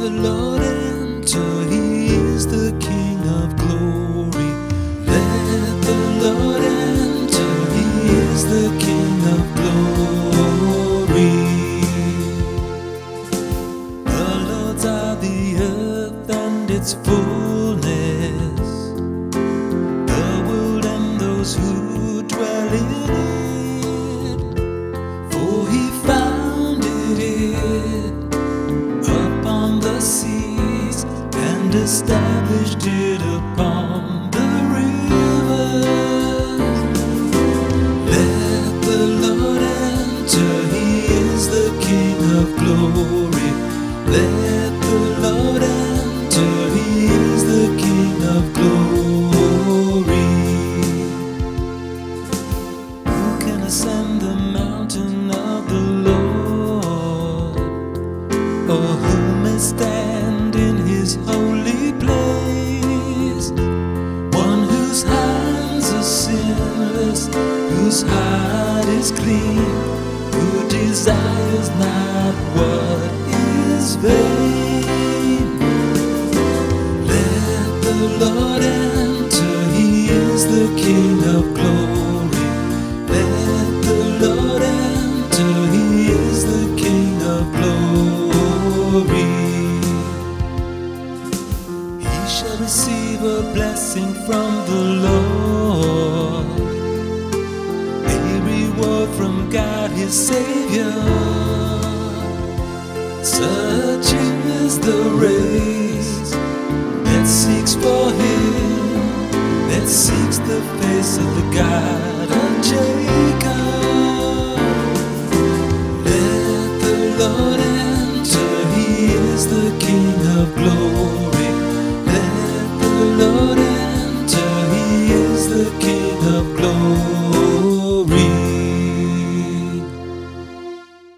the Lord enter, He is the King of glory. Let the Lord enter, He is the King of glory. The Lord's are the earth and its fullness, the world and those who dwell in it. For He founded it and established it upon the rivers. Let the Lord enter, he is the King of glory. Let the Lord enter, he is the King of glory. Who can ascend whose heart is clean, who desires not what is vain. Let the Lord enter, he is the King of glory. Let the Lord enter, he is the King of glory. He shall receive a blessing from the Lord, from God, his Savior. such is the race that seeks for him, that seeks the face of the God of Jacob. Let the Lord enter, he is the King of glory.